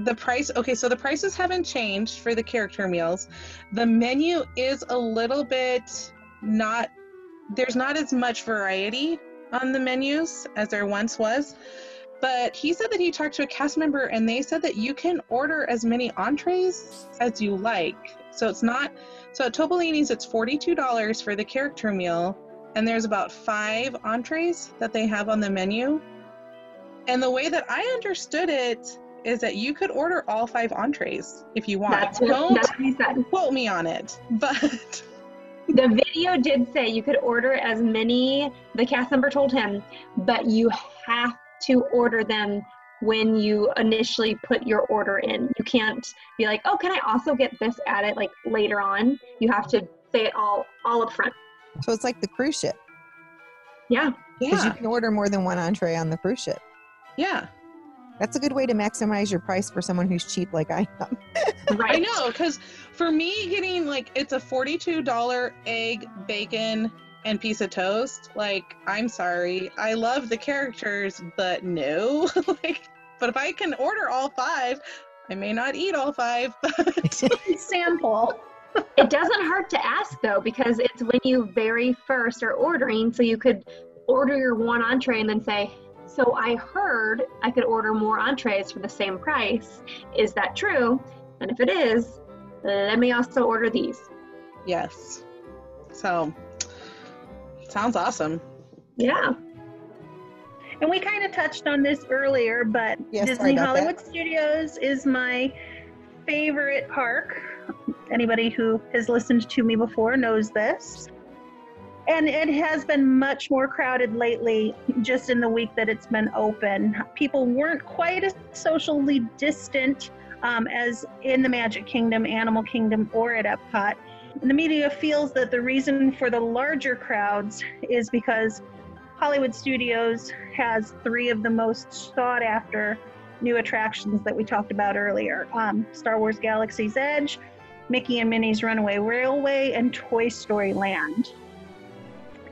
the price okay, so the prices haven't changed for the character meals. The menu is a little bit not, there's not as much variety on the menus as there once was. But he said that he talked to a cast member and they said that you can order as many entrees as you like. So it's not, so at Topolini's, it's $42 for the character meal and there's about five entrees that they have on the menu. And the way that I understood it is that you could order all five entrees if you want. That's what, Don't that's what he said. quote me on it, but The video did say you could order as many, the cast member told him, but you have to order them when you initially put your order in. You can't be like, oh, can I also get this added like later on? You have to say it all all up front. So it's like the cruise ship Yeah. because you can order more than one entree on the cruise ship. yeah. That's a good way to maximize your price for someone who's cheap like I am. Right. I know, because for me, getting like it's a forty-two dollar egg, bacon, and piece of toast. Like, I'm sorry. I love the characters, but no. like, but if I can order all five, I may not eat all five, but Sample. It doesn't hurt to ask though, because it's when you very first are ordering, so you could order your one entree and then say, So I heard I could order more entrees for the same price. Is that true? And if it is, let me also order these. yes. So, sounds awesome. Yeah. And we kind of touched on this earlier, but Yeah, sorry Disney about Hollywood Studios is my favorite park. Anybody who has listened to me before knows this. And it has been much more crowded lately, just in the week that it's been open. People weren't quite as socially distant um, as in the Magic Kingdom, Animal Kingdom, or at Epcot. And the media feels that the reason for the larger crowds is because Hollywood Studios has three of the most sought after new attractions that we talked about earlier um, Star Wars Galaxy's Edge, Mickey and Minnie's Runaway Railway, and Toy Story Land.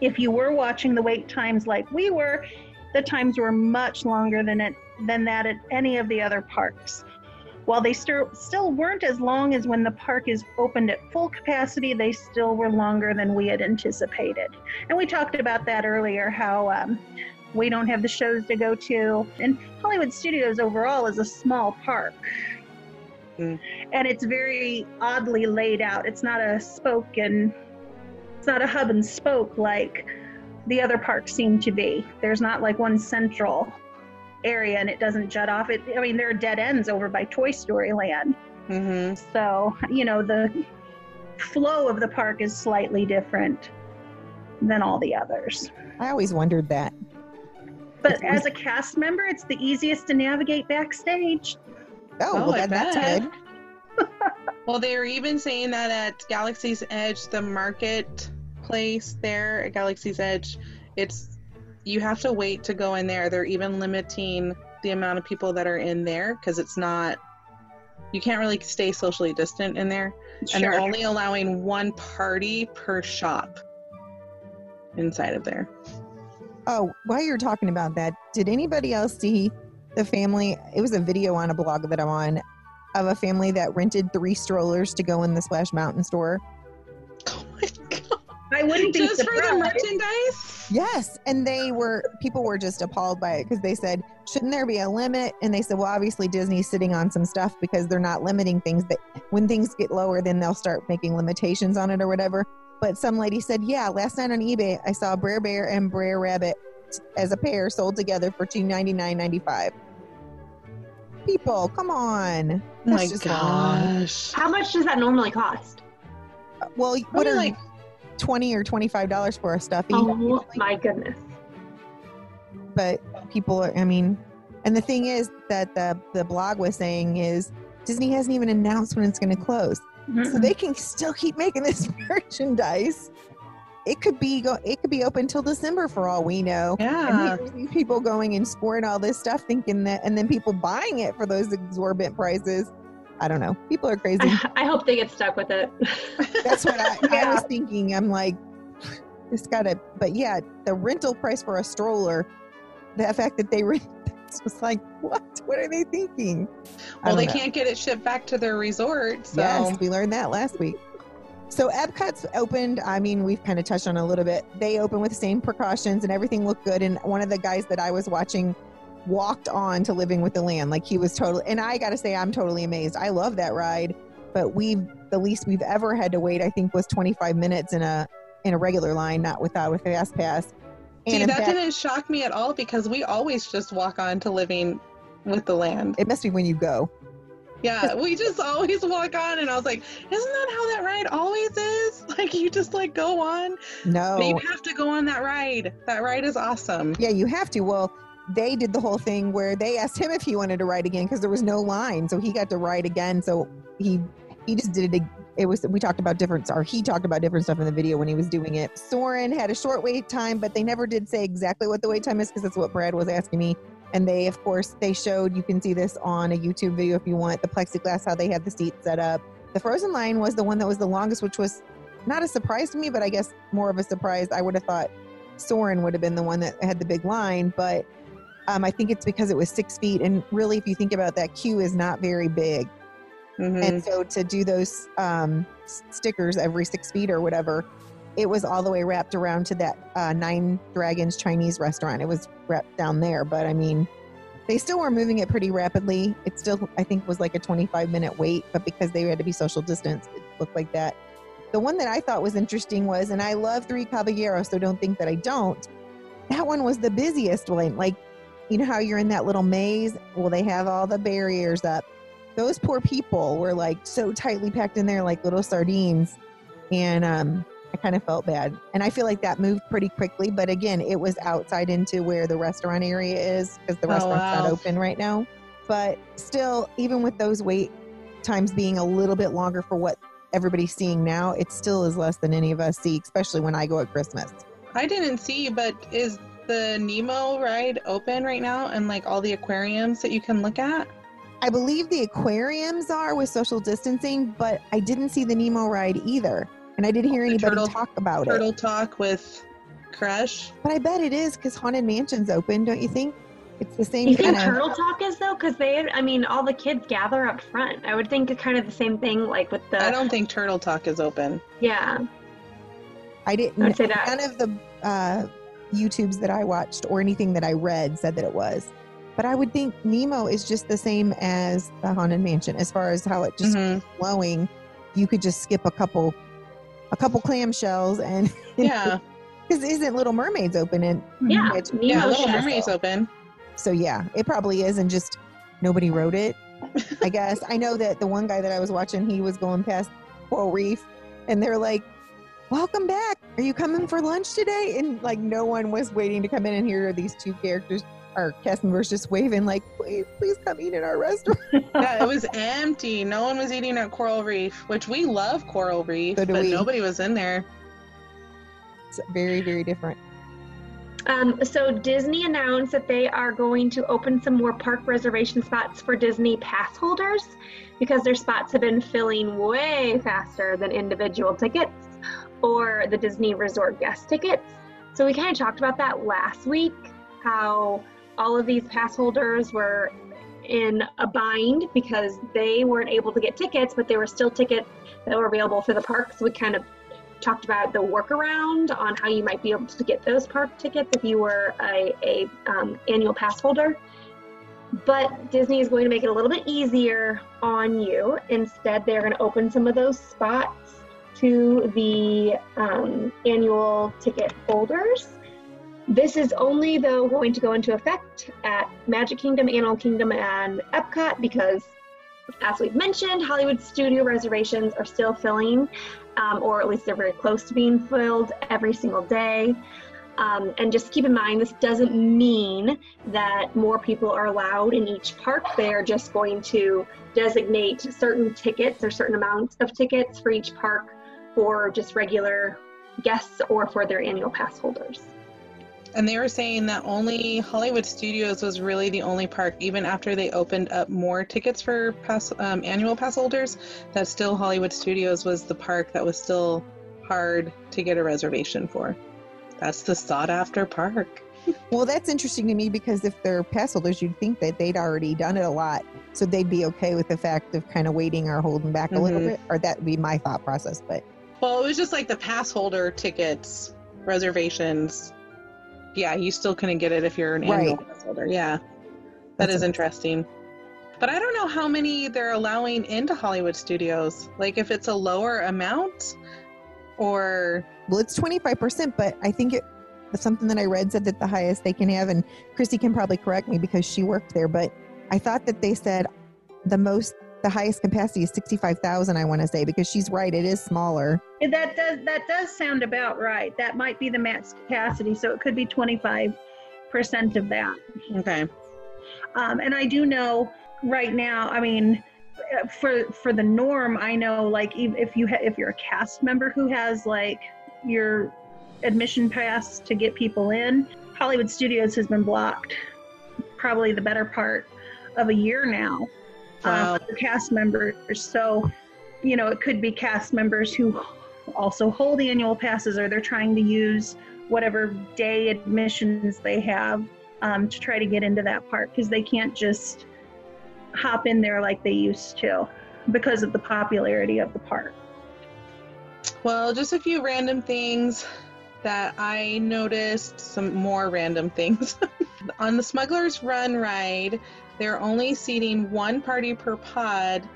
If you were watching the wait times like we were, the times were much longer than it than that at any of the other parks. While they still still weren't as long as when the park is opened at full capacity, they still were longer than we had anticipated. And we talked about that earlier, how um, we don't have the shows to go to. And Hollywood Studios overall is a small park. Mm. And it's very oddly laid out. It's not a spoken not a hub and spoke like the other parks seem to be. There's not like one central area and it doesn't jut off. It I mean there are dead ends over by Toy Story Land. hmm So, you know, the flow of the park is slightly different than all the others. I always wondered that. But as a cast member, it's the easiest to navigate backstage. Oh, Oh, well, I that, that's bet. good. Well, they were even saying that at Galaxy's Edge, the marketplace there at Galaxy's Edge, it's you have to wait to go in there. They're even limiting the amount of people that are in there because it's not you can't really stay socially distant in there, and they're only allowing one party per shop inside of there. Oh, while you're talking about that, did anybody else see the family? It was a video on a blog that I'm on of a family that rented three strollers to go in the Splash Mountain store. Oh my god! I wouldn't be Just for the merchandise? Yes, and they were people were just appalled by it because they said, "Shouldn't there be a limit?" And they said, "Well, obviously Disney's sitting on some stuff because they're not limiting things. That when things get lower, then they'll start making limitations on it or whatever." But some lady said, "Yeah, last night on eBay, I saw Brer Bear and Brer Rabbit as a pair sold together for two ninety nine ninety five. People, come on! Oh That's my just wrong. gosh! How much does that normally cost? Well, what Probably are like twenty or twenty five dollars for a stuffy? Oh my goodness. but people are i mean and the thing is that the the blog was saying is disney hasn't even announced when it's going to close so they can still keep making this merchandise it could be go it could be open till december for all we know yeah. and people going and scoring all this stuff thinking that and then people buying it for those exorbitant prices i don't know. People are crazy. I, I hope they get stuck with it. that's what I, I was thinking. I'm like it's gotta but yeah the rental price for a stroller the fact that they rent this was like what? What are they thinking? Well, they know. can't get it shipped back to their resort, so. Yes we learned that last week. So epcot's opened i mean we've kind of touched on a little bit. They open with the same precautions and everything looked good and one of the guys that i was watching walked on to living with the land like he was totally and i gotta say i'm totally amazed i love that ride but we've the least we've ever had to wait i think was 25 minutes in a in a regular line not without a fast pass See, and in that fact, didn't shock me at all because we always just walk on to living with the land. it must be when you go Yeah, we just always walk on, and I was like, isn't that how that ride always is? Like, you just like go on. no But you have to go on that ride. That ride is awesome. Yeah, you have to. Well, they did the whole thing where they asked him if he wanted to ride again because there was no line, so he got to ride again. So he he just did it. It was we talked about different, or he talked about different stuff in the video when he was doing it. Soarin' had a short wait time, but they never did say exactly what the wait time is because that's what Brad was asking me. And they, of course, they showed. You can see this on a YouTube video if you want the plexiglass how they had the seat set up. The frozen line was the one that was the longest, which was not a surprise to me, but I guess more of a surprise. I would have thought Soarin' would have been the one that had the big line, but um, I think it's because it was six feet. And really, if you think about that, queue is not very big. Mhm. And so to do those um, stickers every six feet or whatever, it was all the way wrapped around to that uh, Nine Dragons Chinese restaurant. It was wrapped down there, but I mean, they still were moving it pretty rapidly. It still, I think, was like a 25 minute wait, but because they had to be social distance, it looked like that. The one that I thought was interesting was, and I love Three Caballeros, so don't think that I don't. That one was the busiest one. Like, you know how you're in that little maze? Well, they have all the barriers up. Those poor people were like so tightly packed in there like little sardines. And um i kind of felt bad. And i feel like that moved pretty quickly. But again it was outside into where the restaurant area is because the Oh, restaurant's wow. not open right now. But still even with those wait times being a little bit longer for what everybody's seeing now it still is less than any of us see especially when i go at christmas. I didn't see, but is the Nemo ride open right now and like all the aquariums that you can look at? i believe the aquariums are with social distancing but i didn't see the nemo ride either and i didn't hear The anybody turtle- talk about it Turtle Talk with Crush. But I bet it is because Haunted Mansion's open, don't you think? It's the same You think kind of. Turtle Talk is though? Because they, I mean, all the kids gather up front. I would think it's kind of the same thing, like with the. I don't think Turtle Talk is open. Yeah, I I didn't. would say that. None of the uh, YouTubes that I watched or anything that I read said that it was. But I would think Nemo is just the same as the Haunted Mansion as far as how it just Mhm. flowing. You could just skip a couple, a couple clamshells and Yeah, because isn't Little Mermaids open and Yeah, It's- Nemo yeah. Little Mermaid's open. So yeah, it probably is, and just nobody wrote it. I guess I know that the one guy that I was watching, he was going past Coral Reef, and they're like, "Welcome back. Are you coming for lunch today?" And like, no one was waiting to come in, and here are these two characters, our cast members, just waving like, "Please, please come eat at our restaurant." Yeah, it was empty. No one was eating at Coral Reef, which we love Coral Reef, So but we. nobody was in there. It's very, very different. Um, so Disney announced that they are going to open some more park reservation spots for Disney pass holders because their spots have been filling way faster than individual tickets or the Disney Resort guest tickets. So we kind of talked about that last week, how all of these pass holders were in a bind because they weren't able to get tickets, but there were still tickets that were available for the park. So we kind of talked about the workaround on how you might be able to get those park tickets if you were a, a um, annual pass holder. But Disney is going to make it a little bit easier on you. Instead, they're going to open some of those spots to the um, annual ticket holders. This is only, though, going to go into effect at Magic Kingdom, Animal Kingdom, and Epcot because, as we've mentioned, Hollywood studio reservations are still filling um, or at least they're very close to being filled every single day. Um, and just keep in mind, this doesn't mean that more people are allowed in each park. They are just going to designate certain tickets or certain amounts of tickets for each park for just regular guests or for their annual pass holders. And they were saying that only Hollywood Studios was really the only park, even after they opened up more tickets for pass, um, annual pass holders, that still Hollywood Studios was the park that was still hard to get a reservation for. That's the sought after park. Well, that's interesting to me because if they're pass holders, you'd think that they'd already done it a lot, so they'd be okay with the fact of kind of waiting or holding back a little Mhm. bit, or that would be my thought process. But Well, it was just like the pass holder tickets, reservations. Yeah, you still couldn't get it if you're an annual pass holder. Yeah, that That's is interesting. But I don't know how many they're allowing into Hollywood Studios. Like if it's a lower amount, or well, it's twenty five percent, but I think it something that I read said that the highest they can have, and Chrissy can probably correct me because she worked there, but I thought that they said the most, the highest capacity is sixty five thousand. I want to say because she's right, it is smaller. That does that does sound about right. That might be the max capacity, so it could be 25% of that. okay, Um, and I do know right now. I mean, uh, for for the norm, I know like if you ha- if you're a cast member who has like your admission pass to get people in, Hollywood Studios has been blocked probably the better part of a year now Wow. um, cast members. So, you know, it could be cast members who also hold annual passes or they're trying to use whatever day admissions they have um, to try to get into that park because they can't just hop in there like they used to because of the popularity of the park. Well, just a few random things that I noticed, some more random things. On the Smuggler's Run ride, they're only seating one party per pod.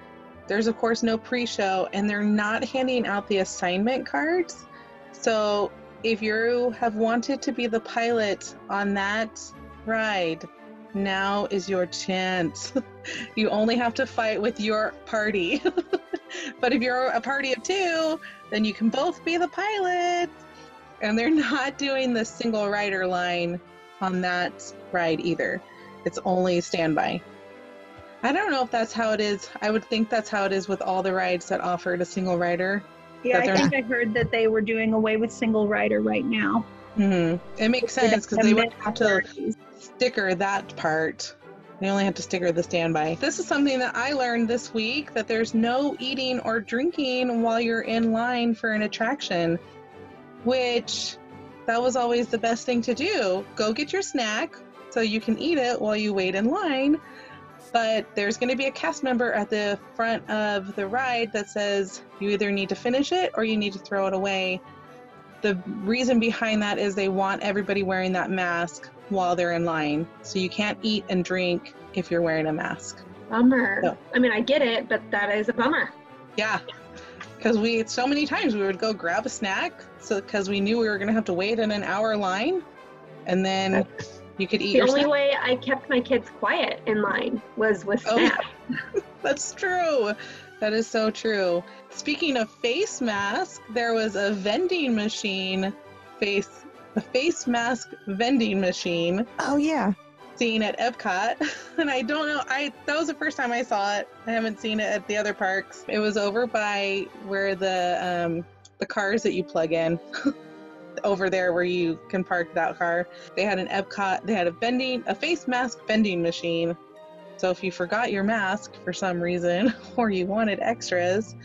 There's, of course, no pre show, and they're not handing out the assignment cards. So, if you have wanted to be the pilot on that ride, now is your chance. you only have to fight with your party. but if you're a party of two, then you can both be the pilot. And they're not doing the single rider line on that ride either. It's only standby. I don't know if that's how it is. I would think that's how it is with all the rides that offered a single rider. Yeah, I think I heard that they were doing away with single rider right now. hmm It makes sense because they would miss have to sticker that part. They only have to sticker the standby. This is something that I learned this week that there's no eating or drinking while you're in line for an attraction, which that was always the best thing to do. Go get your snack so you can eat it while you wait in line. But there's going to be a cast member at the front of the ride that says you either need to finish it or you need to throw it away. The reason behind that is they want everybody wearing that mask while they're in line. So you can't eat and drink if you're wearing a mask. Bummer. No. I mean, I get it, but that is a bummer. Yeah. Because we, so many times we would go grab a snack so because we knew we were going to have to wait in an hour line and then you could eat The only snack. way I kept my kids quiet in line was with snacks. Oh. That's true. That is so true. Speaking of face mask, there was a vending machine face a face mask vending machine Oh yeah. seen at Epcot, and I don't know. I that was the first time I saw it. I haven't seen it at the other parks. It was over by where the um, the cars that you plug in. over there where you can park that car. They had an Epcot. They had a vending, a face mask vending machine. So if you forgot your mask for some reason, or you wanted extras,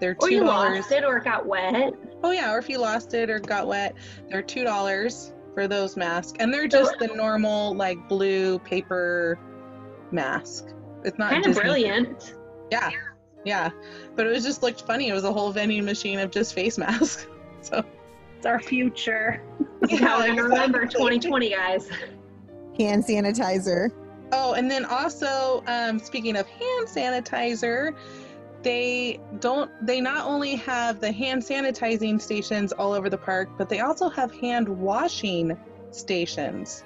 they're $2. Or two you lost it or it got wet. Oh yeah, or if you lost it or got wet, they're two dollars for those masks, and they're just the normal like blue paper mask. It's not Kind of brilliant. Yeah, yeah, but it was just looked funny. It was a whole vending machine of just face masks. So It's our future. This is Yeah, remember 2020, guys. Hand sanitizer. Oh, and then also, um, speaking of hand sanitizer, they don't. They not only have the hand sanitizing stations all over the park, but they also have hand washing stations.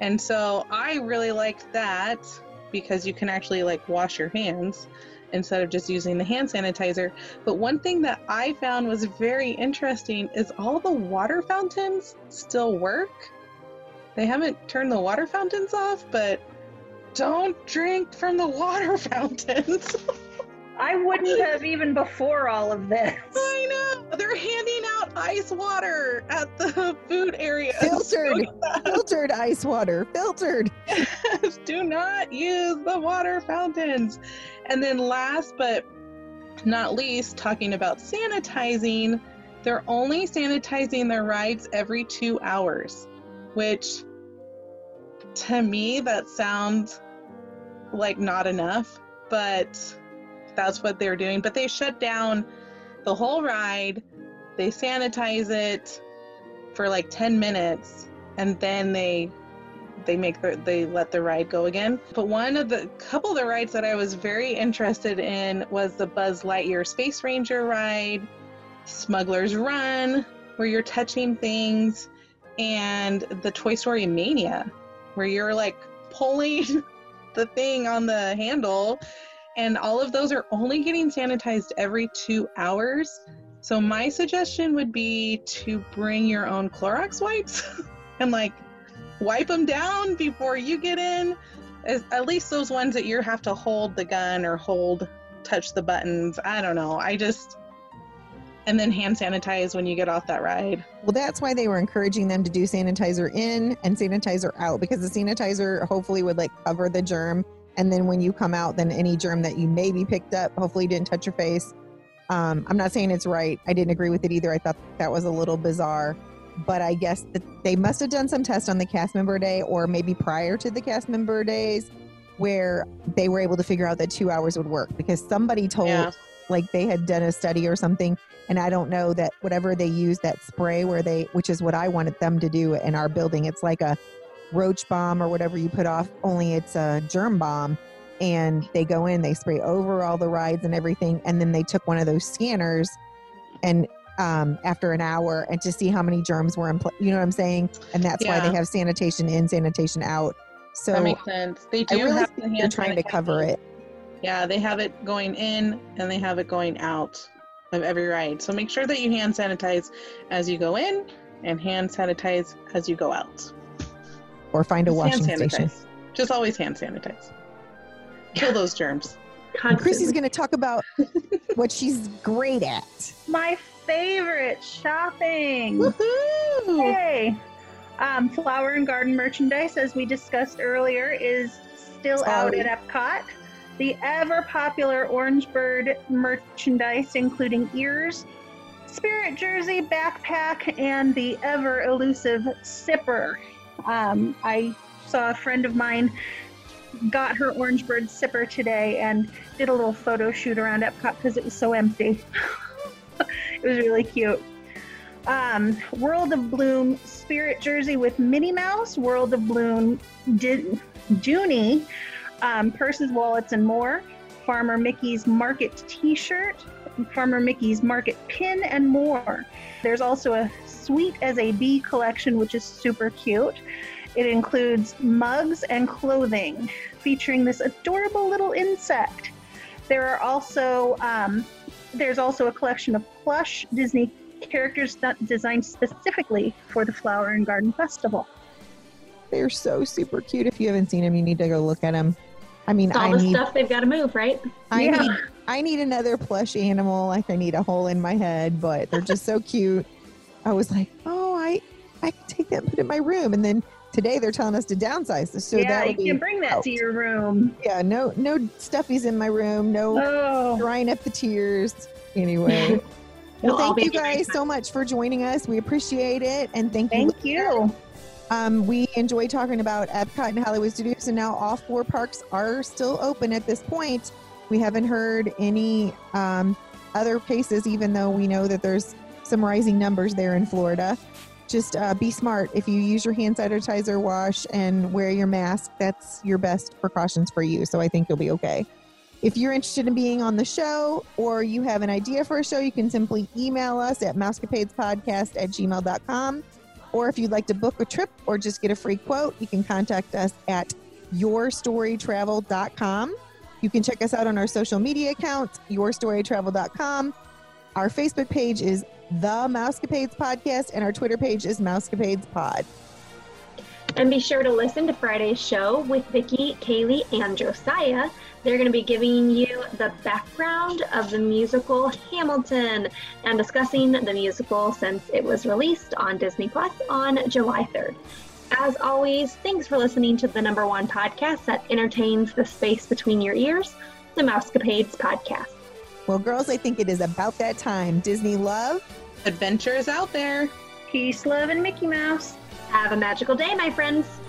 And so I really liked that because you can actually like wash your hands instead of just using the hand sanitizer. But one thing that I found was very interesting is all the water fountains still work. They haven't turned the water fountains off, but don't drink from the water fountains. I wouldn't have even before all of this. I know. They're handing out ice water at the food area. Filtered. Filtered ice water. Filtered. Do not use the water fountains. And then last but not least, talking about sanitizing, they're only sanitizing their rides every two hours, which to me that sounds like not enough, but that's what they're doing. But they shut down the whole ride, they sanitize it for like 10 minutes, and then they they make the they let the ride go again. But one of the couple of the rides that I was very interested in was the Buzz Lightyear Space Ranger ride, Smuggler's Run, where you're touching things, and the Toy Story Mania, where you're like pulling the thing on the handle. And all of those are only getting sanitized every two hours. So my suggestion would be to bring your own Clorox wipes and like wipe them down before you get in. As, at least those ones that you have to hold the gun or hold, touch the buttons. I don't know. I just, and then hand sanitize when you get off that ride. Well, that's why they were encouraging them to do sanitizer in and sanitizer out because the sanitizer hopefully would like cover the germ. And then when you come out, then any germ that you maybe picked up, hopefully didn't touch your face, Um, I'm not saying it's right. I didn't agree with it either. I thought that was a little bizarre. But I guess that they must have done some test on the cast member day or maybe prior to the cast member days where they were able to figure out that two hours would work because somebody told Yeah. like they had done a study or something and i don't know that whatever they use that spray where they which is what i wanted them to do in our building it's like a roach bomb or whatever you put off only it's a germ bomb and they go in they spray over all the rides and everything and then they took one of those scanners and um, after an hour and to see how many germs were in place you know what i'm saying and that's why they have sanitation in sanitation out so that makes sense. They i do really have think the they're trying to cover it Yeah, they have it going in and they have it going out of every ride. So make sure that you hand sanitize as you go in and hand sanitize as you go out. or find a Just washing hand station sanitize. Just always hand sanitize. Kill those germs. And Chrissy's going to talk about what she's great at. My favorite shopping. Woohoo! Yay! Um, flower and garden merchandise, as we discussed earlier, is still out at Epcot. The ever popular Orange Bird merchandise, including ears, spirit jersey, backpack, and the ever elusive sipper. Um, I saw a friend of mine got her Orange Bird sipper today and did a little photo shoot around Epcot because it was so empty. it was really cute. Um, World of Bloom Spirit jersey with Minnie Mouse, World of Bloom Di- Dooney, um, purses, wallets, and more. Farmer Mickey's Market T-shirt, Farmer Mickey's Market pin, and more. There's also a Sweet as a Bee collection, which is super cute. It includes mugs and clothing featuring this adorable little insect. There are also um, there's also a collection of plush Disney characters that designed specifically for the Flower and Garden Festival. They're so super cute. If you haven't seen them, you need to go look at them. I mean, It's all I the need, stuff they've got to move, right? I Yeah. need, I need another plush animal. Like I need a hole in my head, but they're just so cute. I was like, oh, I, I can take that and put it in my room. And then today they're telling us to downsize. So yeah, that you can bring that out. to your room. yeah, no, no stuffies in my room. No Oh, drying up the tears. Anyway. Well, thank you guys so much for joining us. We appreciate it, and thank you. thank you. Um, we enjoy talking about Epcot and Hollywood Studios, and now all four parks are still open at this point. We haven't heard any um, other cases, even though we know that there's some rising numbers there in Florida. Just uh, be smart. If you use your hand sanitizer, wash, and wear your mask, that's your best precautions for you. So I think you'll be okay. If you're interested in being on the show or you have an idea for a show, you can simply email us at mousecapadespodcast at gmail.com. Or if you'd like to book a trip or just get a free quote, you can contact us at yourstorytravel.com. You can check us out on our social media accounts, yourstorytravel.com. Our Facebook page is The Mousecapades Podcast, and our Twitter page is Mousecapades Pod. And be sure to listen to Friday's show with Vicki, Kaylee, and Josiah. They're going to be giving you the background of the musical Hamilton and discussing the musical since it was released on Disney Plus on July 3rd. As always, thanks for listening to the number one podcast that entertains the space between your ears, the Mousecapades Podcast. Well, girls, I think it is about that time. Disney love. Adventure is out there. Peace, love, and Mickey Mouse. Have a magical day, my friends.